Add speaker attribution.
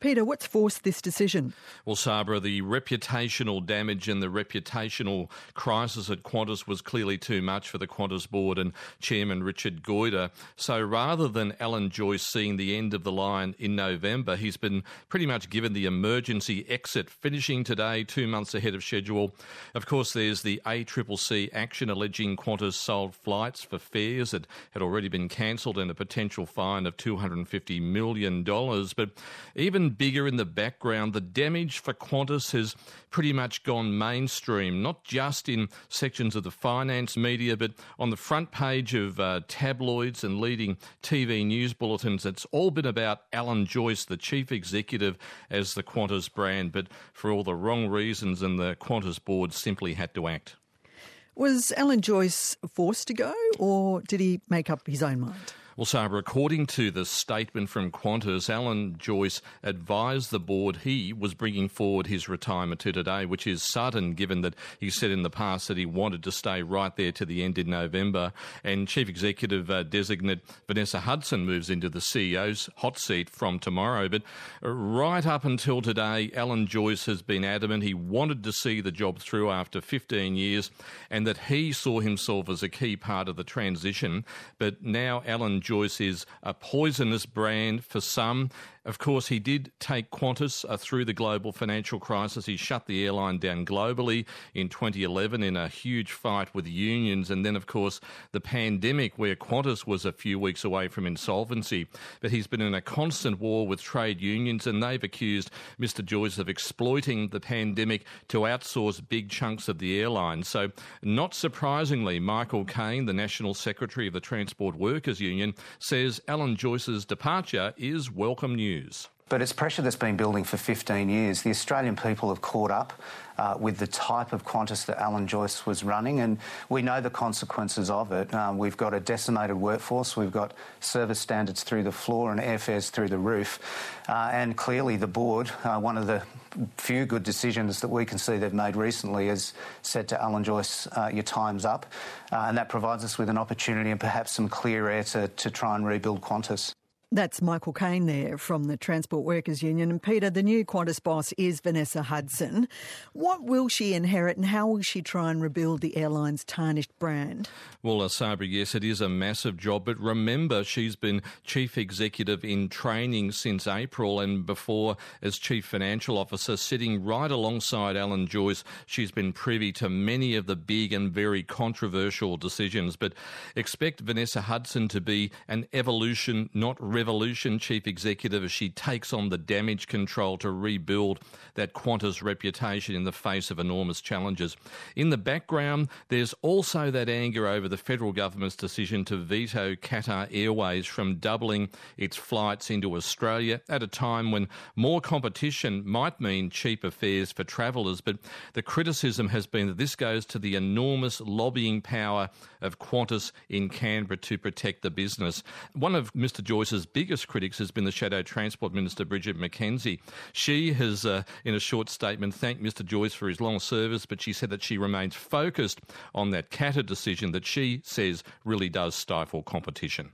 Speaker 1: Peter, what's forced this decision?
Speaker 2: Well, Sabra, the reputational damage and the reputational crisis at Qantas was clearly too much for the Qantas board and Chairman Richard Goyder. So rather than Alan Joyce seeing the end of the line in November, he's been pretty much given the emergency exit, finishing today, two months ahead of schedule. Of course, there's the ACCC action alleging Qantas sold flights for fares that had already been cancelled and a potential fine of $250 million. But even bigger in the background, the damage for Qantas has pretty much gone mainstream, not just in sections of the finance media, but on the front page of uh, tabloids and leading TV news bulletins. It's all been about Alan Joyce, the chief executive, as the Qantas brand, but for all the wrong reasons, and the Qantas board simply had to act.
Speaker 1: Was Alan Joyce forced to go, or did he make up his own mind?
Speaker 2: Well, Sabra, according to the statement from Qantas, Alan Joyce advised the board he was bringing forward his retirement to today, which is sudden given that he said in the past that he wanted to stay right there to the end in November. And Chief Executive uh, designate Vanessa Hudson moves into the CEO's hot seat from tomorrow. But right up until today, Alan Joyce has been adamant he wanted to see the job through after 15 years and that he saw himself as a key part of the transition. But now Alan Joyce is a uh, poisonous brand for some of course, he did take Qantas uh, through the global financial crisis. He shut the airline down globally in 2011 in a huge fight with unions. And then, of course, the pandemic, where Qantas was a few weeks away from insolvency. But he's been in a constant war with trade unions, and they've accused Mr. Joyce of exploiting the pandemic to outsource big chunks of the airline. So, not surprisingly, Michael Kaine, the National Secretary of the Transport Workers Union, says Alan Joyce's departure is welcome news news.
Speaker 3: But it's pressure that's been building for 15 years. The Australian people have caught up uh, with the type of Qantas that Alan Joyce was running, and we know the consequences of it. Um, we've got a decimated workforce, we've got service standards through the floor and airfares through the roof, uh, and clearly the board, uh, one of the few good decisions that we can see they've made recently has said to Alan Joyce, uh, your time's up, uh, and that provides us with an opportunity and perhaps some clear air to, to try and rebuild Qantas.
Speaker 1: That's Michael Kaine there from the Transport Workers Union. And Peter, the new Qantas boss is Vanessa Hudson. What will she inherit and how will she try and rebuild the airline's tarnished brand?
Speaker 2: Well, uh, Asabri, yes, it is a massive job, but remember she's been chief executive in training since April and before as chief financial officer, sitting right alongside Alan Joyce. She's been privy to many of the big and very controversial decisions, but expect Vanessa Hudson to be an evolution, not Revolution chief executive as she takes on the damage control to rebuild that Qantas reputation in the face of enormous challenges. In the background, there's also that anger over the federal government's decision to veto Qatar Airways from doubling its flights into Australia at a time when more competition might mean cheaper fares for travellers. But the criticism has been that this goes to the enormous lobbying power of Qantas in Canberra to protect the business. One of Mr. Joyce's biggest critics has been the Shadow Transport Minister, Bridget McKenzie. She has, uh, in a short statement, thanked Mr. Joyce for his long service, but she said that she remains focused on that Qatar decision that she says really does stifle competition.